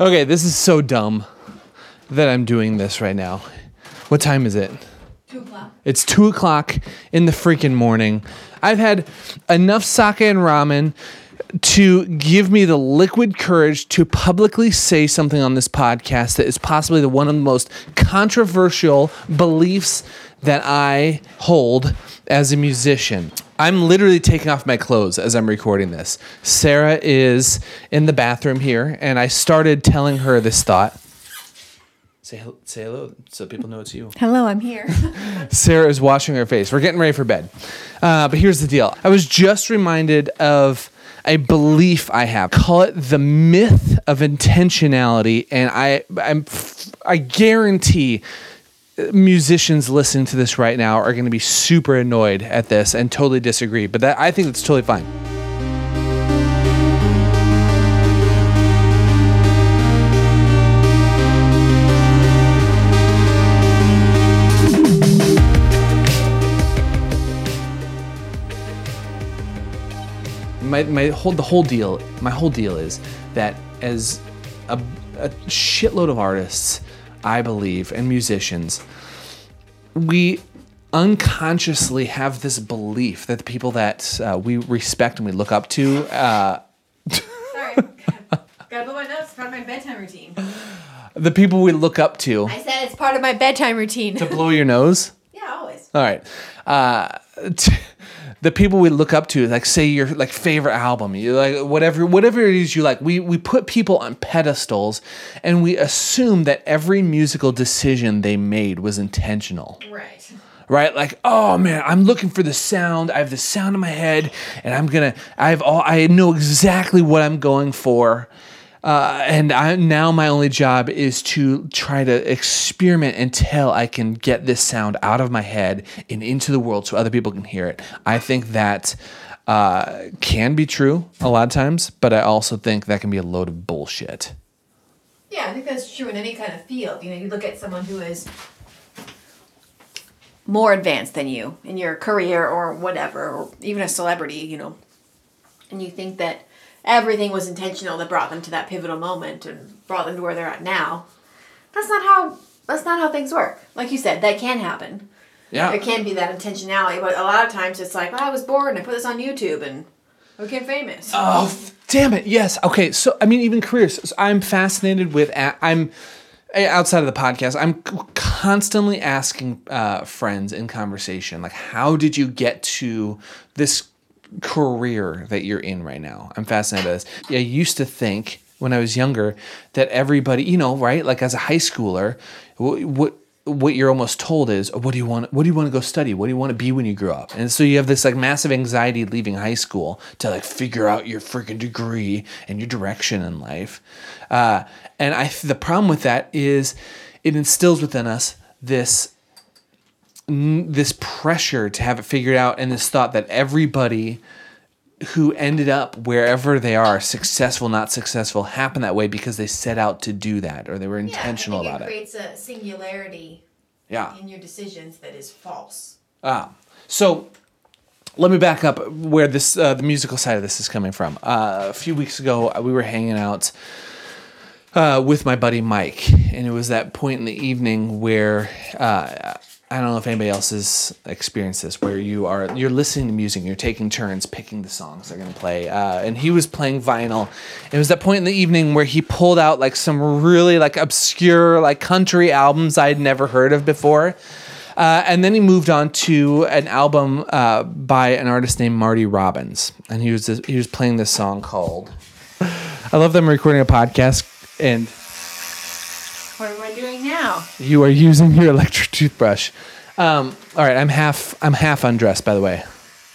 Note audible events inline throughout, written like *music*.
Okay, this is so dumb that I'm doing this right now. What time is it? Two o'clock. It's two o'clock in the freaking morning. I've had enough sake and ramen to give me the liquid courage to publicly say something on this podcast that is possibly the one of the most controversial beliefs that I hold as a musician. I'm literally taking off my clothes as I'm recording this. Sarah is in the bathroom here, and I started telling her this thought. Say, say hello so people know it's you. Hello, I'm here. *laughs* Sarah is washing her face. We're getting ready for bed. Uh, but here's the deal I was just reminded of a belief I have. Call it the myth of intentionality. And I, I'm, I guarantee musicians listening to this right now are going to be super annoyed at this and totally disagree. But that, I think that's totally fine. my, my whole the whole deal my whole deal is that as a, a shitload of artists i believe and musicians we unconsciously have this belief that the people that uh, we respect and we look up to uh, Sorry. *laughs* Gotta put my. It's part of my bedtime routine. the people we look up to I said it's part of my bedtime routine. to blow your nose yeah, always. All right. Uh, t- the people we look up to, like say your like favorite album, you like whatever whatever it is you like. We we put people on pedestals, and we assume that every musical decision they made was intentional. Right. Right? Like, oh man, I'm looking for the sound. I have the sound in my head, and I'm gonna. I have all. I know exactly what I'm going for. Uh, and I now my only job is to try to experiment until I can get this sound out of my head and into the world so other people can hear it. I think that uh, can be true a lot of times, but I also think that can be a load of bullshit. Yeah, I think that's true in any kind of field. You know, you look at someone who is more advanced than you in your career or whatever, or even a celebrity, you know, and you think that everything was intentional that brought them to that pivotal moment and brought them to where they're at now. That's not how that's not how things work. Like you said, that can happen. Yeah. There can be that intentionality, but a lot of times it's like, oh, I was bored and I put this on YouTube and became famous. Oh, damn it. Yes. Okay. So, I mean, even careers. So I'm fascinated with, a- I'm outside of the podcast, I'm constantly asking uh, friends in conversation, like, how did you get to this career that you're in right now? I'm fascinated by this. I used to think when I was younger that everybody, you know, right? Like as a high schooler, what, what, what you're almost told is, what do you want? What do you want to go study? What do you want to be when you grow up? And so you have this like massive anxiety leaving high school to like figure out your freaking degree and your direction in life. Uh, and I, the problem with that is, it instills within us this this pressure to have it figured out, and this thought that everybody who ended up wherever they are, successful, not successful, happened that way because they set out to do that or they were intentional yeah, about it. creates a singularity Yeah. in your decisions that is false. Ah, so let me back up where this uh, the musical side of this is coming from. Uh, a few weeks ago, uh, we were hanging out uh, with my buddy Mike, and it was that point in the evening where uh, I don't know if anybody else has experienced this, where you are you're listening to music, you're taking turns picking the songs they're gonna play, uh, and he was playing vinyl. It was that point in the evening where he pulled out like some really like obscure like country albums I'd never heard of before. Uh, and then he moved on to an album uh, by an artist named Marty Robbins, and he was he was playing this song called. I love them recording a podcast, and What am I doing now? you are using your *laughs* electric toothbrush. Um, all right, I'm half I'm half undressed, by the way.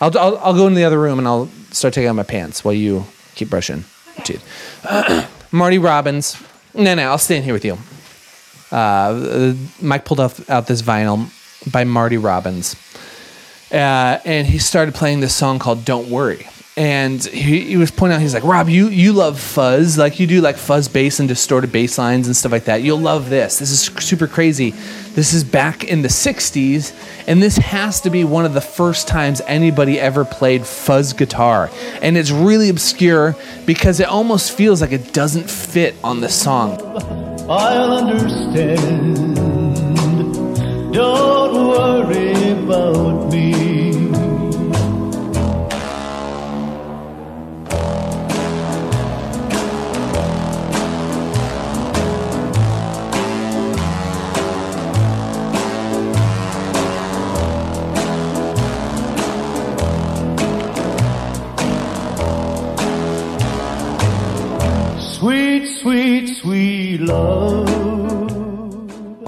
I'll, I'll I'll go in the other room and I'll start taking out my pants while you keep brushing your teeth. *clears throat* Marty Robbins. No, no, I'll stay in here with you. Uh, Mike pulled off, out this vinyl by Marty Robbins, uh, and he started playing this song called "Don't Worry." And he, he was pointing out he's like rob you you love fuzz. Like you do like fuzz bass and distorted bass lines and stuff like that. You'll love this. This is super crazy. This is back in the 60s and this has to be one of the first times anybody ever played fuzz guitar. And it's really obscure because it almost feels like it doesn't fit on the song. I'll understand. Don't worry about me.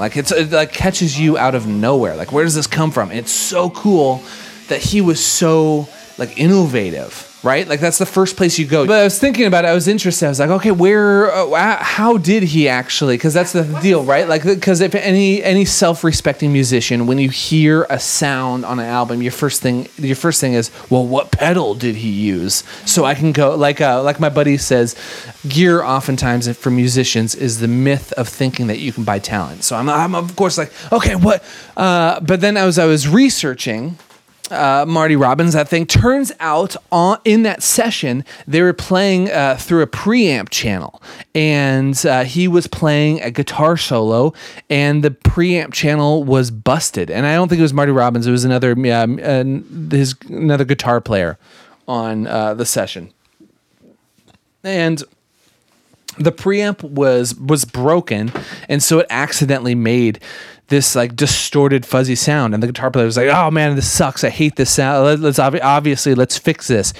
Like it's it like catches you out of nowhere. Like where does this come from? It's so cool that he was so like innovative, right? Like that's the first place you go. But I was thinking about it. I was interested. I was like, okay, where? Uh, how did he actually? Because that's the deal, right? Like because if any any self-respecting musician, when you hear a sound on an album, your first thing your first thing is, well, what pedal did he use? So I can go like uh, like my buddy says, gear oftentimes for musicians is the myth of thinking that you can buy talent. So I'm, I'm of course like, okay, what? Uh, but then as I was researching uh, Marty Robbins, that thing turns out on in that session they were playing uh, through a preamp channel, and uh, he was playing a guitar solo, and the preamp channel was busted. And I don't think it was Marty Robbins; it was another um, his another guitar player on uh, the session, and the preamp was was broken and so it accidentally made this like distorted fuzzy sound and the guitar player was like oh man this sucks. I hate this sound. Let- let's obvi- obviously let's fix this.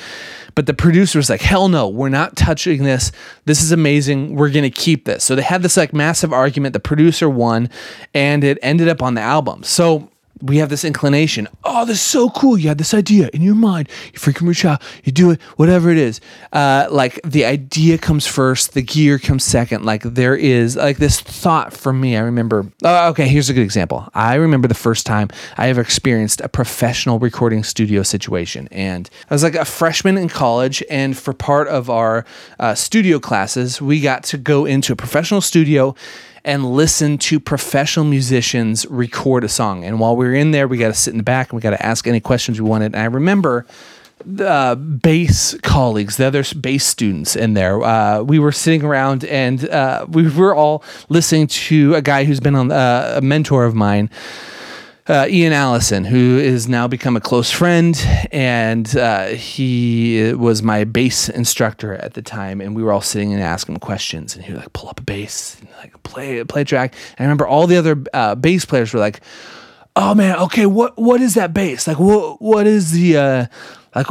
But the producer was like hell no we're not touching this. This is amazing. We're gonna keep this. So they had this like massive argument. The producer won and it ended up on the album. So we have this inclination. Oh, this is so cool. You had this idea in your mind. You freaking reach out. You do it, whatever it is. Uh, like the idea comes first, the gear comes second. Like there is like this thought for me. I remember. Oh, okay. Here's a good example. I remember the first time I ever experienced a professional recording studio situation, and I was like a freshman in college, and for part of our uh, studio classes, we got to go into a professional studio and listen to professional musicians record a song. And while we were in there, we got to sit in the back and we got to ask any questions we wanted. And I remember the uh, bass colleagues, the other bass students in there. Uh, we were sitting around and uh, we were all listening to a guy who's been on uh, a mentor of mine. Uh, Ian Allison, who is now become a close friend, and uh, he was my bass instructor at the time. And we were all sitting and asking him questions, and he would like pull up a bass, and like play play a track. And I remember all the other uh, bass players were like, "Oh man, okay, what what is that bass? Like, what what is the uh, like?"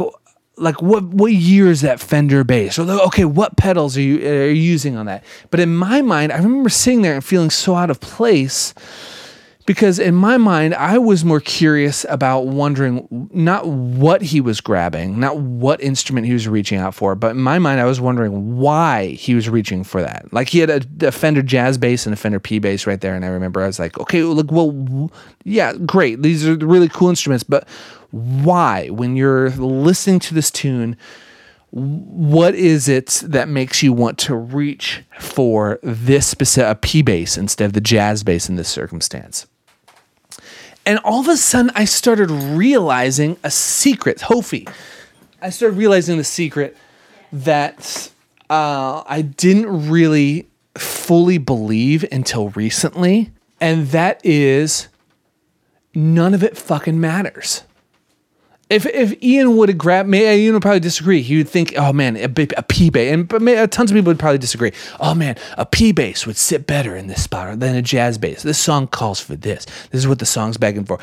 Like what? What year is that Fender bass? Or okay, what pedals are you, are you using on that? But in my mind, I remember sitting there and feeling so out of place because in my mind i was more curious about wondering not what he was grabbing not what instrument he was reaching out for but in my mind i was wondering why he was reaching for that. Like he had a, a fender jazz bass and a fender p bass right there and i remember i was like okay look well yeah great these are really cool instruments but why when you're listening to this tune what is it that makes you want to reach for this specific P bass instead of the jazz bass in this circumstance? And all of a sudden, I started realizing a secret. Hofi, I started realizing the secret that uh, I didn't really fully believe until recently, and that is none of it fucking matters. If, if Ian would have grabbed me, uh, Ian would probably disagree. He would think, oh man, a, a P bass, and but may- uh, tons of people would probably disagree. Oh man, a P bass would sit better in this spot than a jazz bass. This song calls for this. This is what the song's begging for.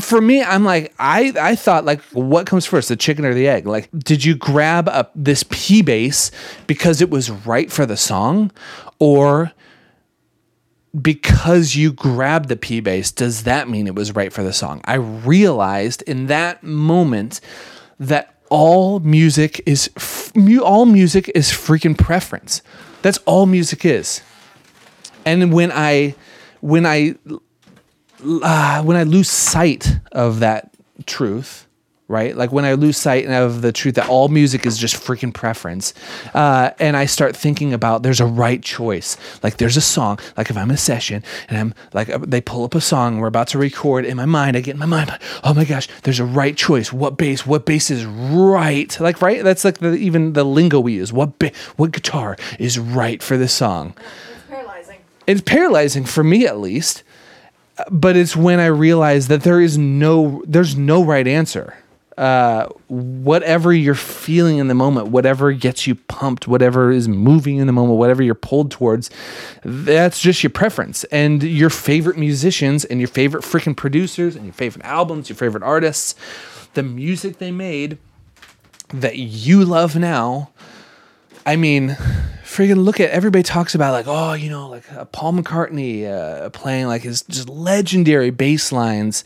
For me, I'm like, I I thought like, what comes first, the chicken or the egg? Like, did you grab a, this P bass because it was right for the song, or because you grabbed the P bass, does that mean it was right for the song? I realized in that moment that all music is all music is freaking preference. That's all music is. And when I when I uh, when I lose sight of that truth, right? Like when I lose sight of the truth that all music is just freaking preference, uh, and I start thinking about there's a right choice. Like there's a song. Like if I'm in a session and I'm like uh, they pull up a song we're about to record in my mind, I get in my mind, oh my gosh, there's a right choice. What bass? What bass is right? Like right? That's like the, even the lingo we use. What ba- what guitar is right for this song? It's paralyzing. it's paralyzing for me at least but it's when i realize that there is no there's no right answer uh, whatever you're feeling in the moment whatever gets you pumped whatever is moving in the moment whatever you're pulled towards that's just your preference. And your favorite musicians and your favorite freaking producers and your favorite albums your favorite artists the music they made that you love now I mean, freaking look at everybody talks about like, oh, you know, like uh, Paul McCartney uh, playing like his just legendary bass lines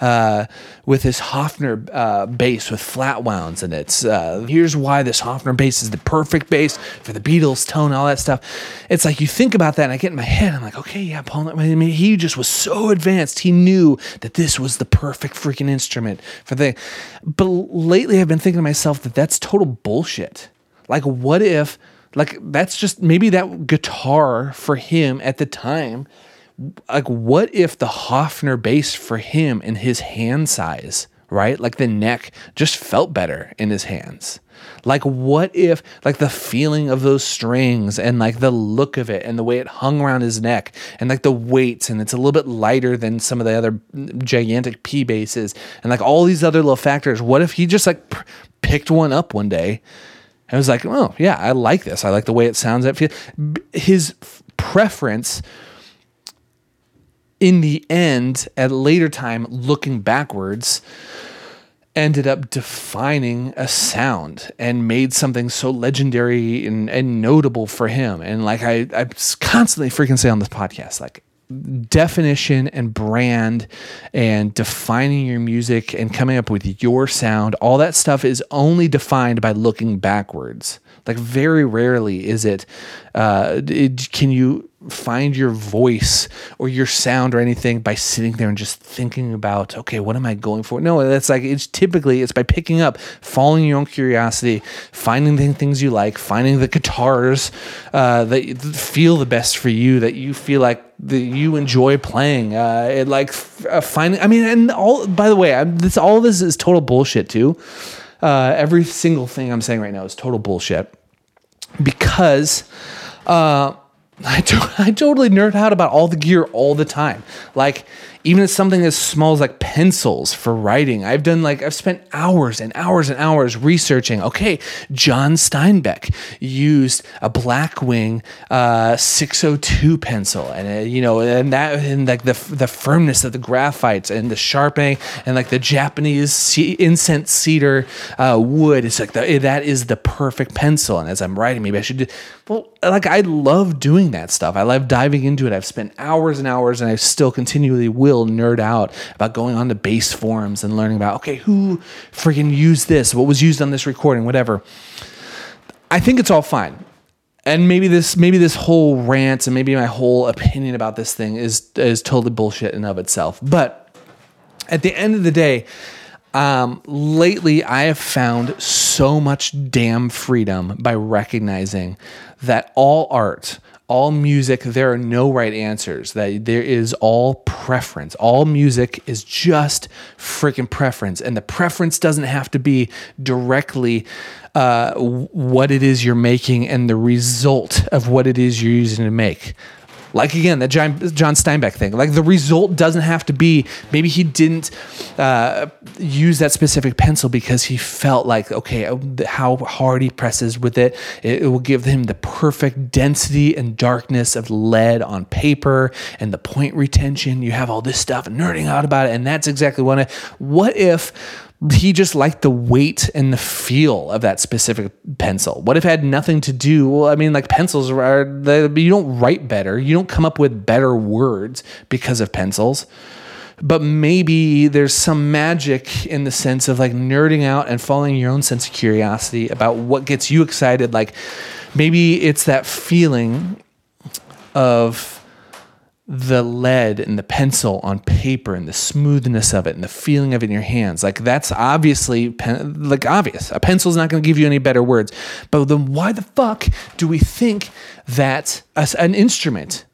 uh, with his Hofner uh, bass with flat wounds, and it's uh, here's why this Hofner bass is the perfect bass for the Beatles tone, all that stuff. It's like you think about that, and I get in my head, I'm like, okay, yeah, Paul. I mean, he just was so advanced. He knew that this was the perfect freaking instrument for the. But lately, I've been thinking to myself that that's total bullshit. Like, what if, like, that's just maybe that guitar for him at the time. Like, what if the Hofner bass for him and his hand size, right? Like, the neck just felt better in his hands. Like, what if, like, the feeling of those strings and, like, the look of it and the way it hung around his neck and, like, the weights and it's a little bit lighter than some of the other gigantic P basses and, like, all these other little factors. What if he just, like, p- picked one up one day I was like, oh yeah, I like this. I like the way it sounds. His preference in the end, at a later time, looking backwards, ended up defining a sound and made something so legendary and, and notable for him. And like I, I constantly freaking say on this podcast, like definition and brand and defining your music and coming up with your sound, all that stuff is only defined by looking backwards. Like very rarely is it, uh, it can you find your voice or your sound or anything by sitting there and just thinking about okay what am i going for? No that's like it's typically it's by picking up following your own curiosity finding the things you like finding the guitars uh, that feel the best for you that you feel like that you enjoy playing. Uh, it like uh, finding i mean and all by the way I'm, this all this is total bullshit too. Uh, every single thing i'm saying right now is total bullshit because uh, *laughs* I, to- I totally nerd out about all the gear all the time. Like even it's something as small as like pencils for writing. I've done like I've spent hours and hours and hours researching. Okay, John Steinbeck used a Blackwing uh, 602 pencil, and uh, you know, and that and like the the firmness of the graphites and the sharpening and like the Japanese ce- incense cedar uh, wood. It's like the, that is the perfect pencil. And as I'm writing, maybe I should do. Well, like I love doing that stuff. I love diving into it. I've spent hours and hours, and I still continually will nerd out about going on to bass forums and learning about okay, who freaking used this, what was used on this recording, whatever. I think it's all fine. And maybe this maybe this whole rant and maybe my whole opinion about this thing is is totally bullshit in of itself. But at the end of the day, um, lately I have found so much damn freedom by recognizing that all art, all music, there are no right answers. That there is all preference. All music is just freaking preference, and the preference doesn't have to be directly uh, what it is you're making and the result of what it is you're using to make like again that John, Steinbeck thing. Like the result doesn't have to be maybe he didn't uh, use that specific pencil because he felt like okay uh, how hard he presses with it it, it will give him the perfect density and darkness of lead on paper and the point retention. You have all this stuff nerding out about it and that's exactly what I what if he just liked the weight and the feel of that specific pencil. What if it had nothing to do? Well, I mean, like pencils are, you don't write better. You don't come up with better words because of pencils. But maybe there's some magic in the sense of like nerding out and following your own sense of curiosity about what gets you excited. Like maybe it's that feeling of the lead and the pencil on paper and the smoothness of it and the feeling of it in your hands. Like that's obviously pen, like obvious. A pencil's not going to give you any better words. But then why the fuck do we think that a, an instrument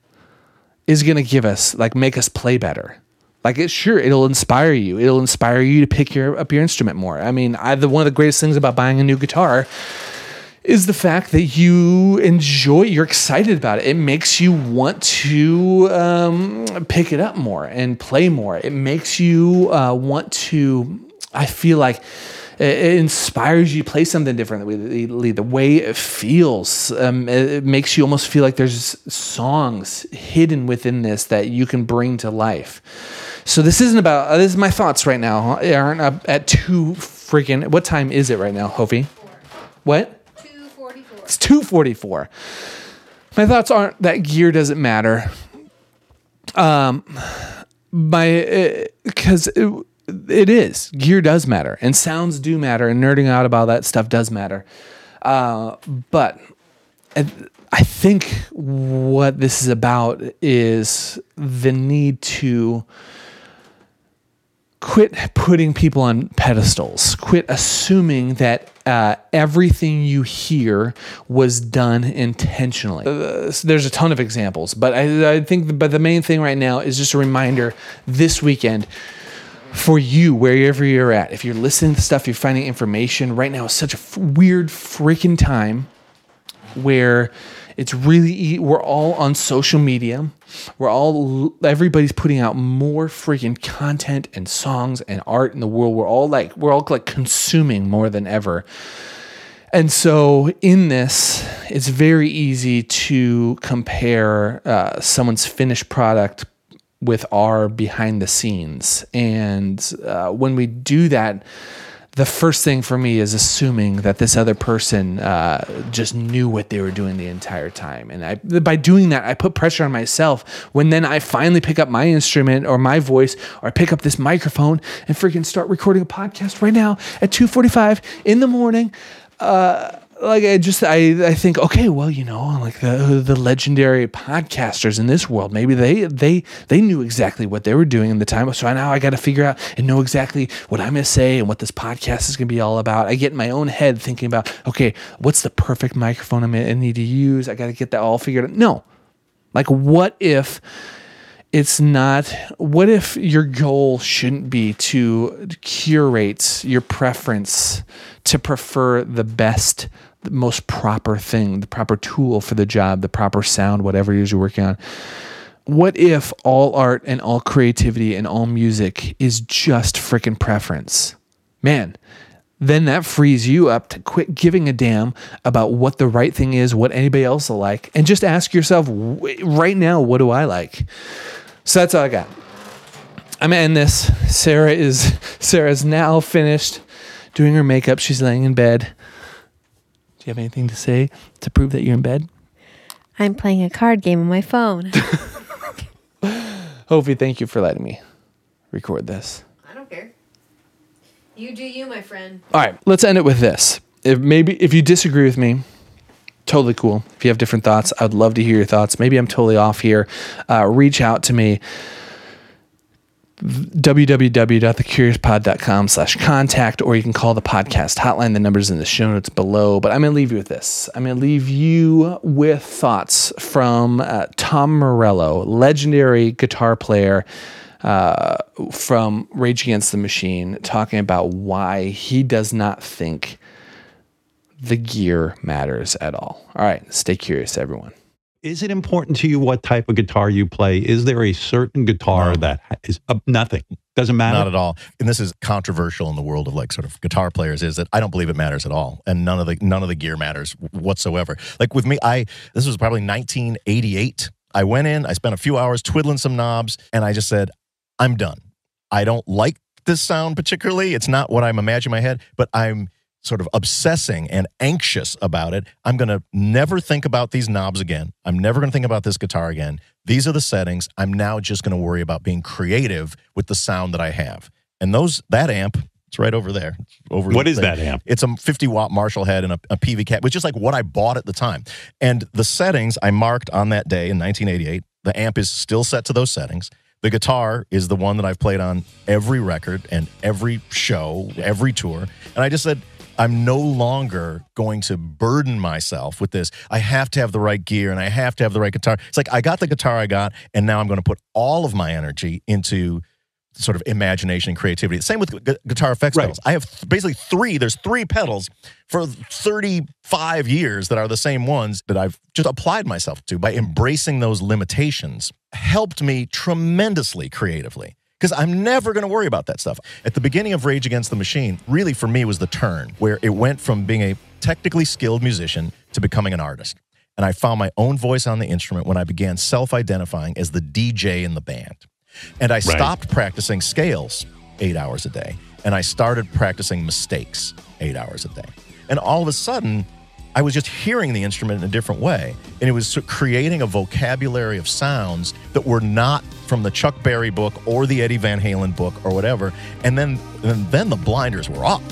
is going to give us like make us play better? Like it sure it'll inspire you. It'll inspire you to pick your up your instrument more. I mean, I the one of the greatest things about buying a new guitar is the fact that you enjoy, you're excited about it. It makes you want to um, pick it up more and play more. It makes you uh, want to, I feel like, it inspires you to play something differently. The way it feels, um, it makes you almost feel like there's songs hidden within this that you can bring to life. So this isn't about. Uh, this is my thoughts right now. Aren't at two freaking. What time is it right now, Hofi? What? It's 244. My thoughts aren't that gear doesn't matter. Um, my because it, it is gear does matter and sounds do matter and nerding out about that stuff does matter. Uh, but I think what this is about is the need to quit putting people on pedestals. Quit assuming that uh, everything you hear was done intentionally. Uh, there's a ton of examples, but I, I think, but the main thing right now is just a reminder this weekend for you, wherever you're at. If you're listening to stuff, you're finding information. Right now is such a f- weird freaking time where it's really we're all on social media. We're all everybody's putting out more freaking content and songs and art in the world. We're all like we're all like consuming more than ever. And so, in this, it's very easy to compare uh, someone's finished product with our behind the scenes. And uh, when we do that, the first thing for me is assuming that this other person uh, just knew what they were doing the entire time, and I, by doing that, I put pressure on myself. When then I finally pick up my instrument or my voice, or I pick up this microphone and freaking start recording a podcast right now at two forty-five in the morning. Uh, like I just I I think okay well you know like the the legendary podcasters in this world maybe they they they knew exactly what they were doing in the time. So now I got to figure out and know exactly what I'm to say and what this podcast is to be all about. I get in my own head thinking about okay what's the perfect microphone I'm I need to use? I got to get that all figured out. No. Like what if it's not what if your goal shouldn't be to curate your preference to prefer the best the most proper thing the proper tool for the job the proper sound whatever it is you're working on? What if all art and all creativity and all music is just freaking preference? Man then that frees you up to quit giving a damn about what the right thing is, what anybody else will like, and just ask yourself right now, what do I like? So that's all I got. I'm gonna end this. Sarah is *laughs* Sarah's now finished doing her makeup. She's laying in bed. Do you have anything to say to prove that you're in bed? I'm playing a card game on my phone. *laughs* Hofi, thank you for letting me record this. You do you, my friend. All right, let's end it with this. If maybe if you disagree with me, totally cool. If you have different thoughts, I'd love to hear your thoughts. Maybe I'm totally off here. Uh, reach out to me www.thecuriouspod.com slash contact or you can call the podcast hotline the numbers in the show notes below but i'm going to leave you with this i'm going to leave you with thoughts from uh, tom morello legendary guitar player uh, from rage against the machine talking about why he does not think the gear matters at all. All right, stay curious, everyone. Is it important to you what type of guitar you play? Is there a certain guitar No. that is uh, nothing? Doesn't matter. Not at all. And this is controversial in the world of like sort of guitar players is that I don't believe it matters at all. And none of the none of the gear matters whatsoever. Like with me, I this was probably 1988. I went in, I spent a few hours twiddling some knobs, and I just said, I'm done. I don't like this sound particularly. It's not what I'm imagining in my head, but I'm sort of obsessing and anxious about it. I'm going to never think about these knobs again. I'm never going to think about this guitar again. These are the settings. I'm now just going to worry about being creative with the sound that I have. And those that amp, it's right over there. Over What thing. that amp? It's a 50 watt Marshall head and a, a Peavey cap, which is like what I bought at the time. And the settings I marked on that day in 1988, The amp is still set to those settings. The guitar is the one that I've played on every record and every show, every tour. And I just said, I'm no longer going to burden myself with this. I have to have the right gear and I have to have the right guitar. It's like I got the guitar I got, and now I'm going to put all of my energy into sort of imagination and creativity. Same with gu- guitar effects Right. pedals. I have th- basically three. There's three pedals for 35 years that are the same ones that I've just applied myself to by embracing those limitations. Helped me tremendously creatively because I'm never going to worry about that stuff. At the beginning of Rage Against the Machine, really for me was the turn where it went from being a technically skilled musician to becoming an artist. And I found my own voice on the instrument when I began self identifying as the DJ in the band. And I stopped practicing scales eight hours a day and I started practicing mistakes eight hours a day. And all of a sudden, I was just hearing the instrument in a different way. And it was creating a vocabulary of sounds that were not from the Chuck Berry book or the Eddie Van Halen book or whatever. And then, and then the blinders were off.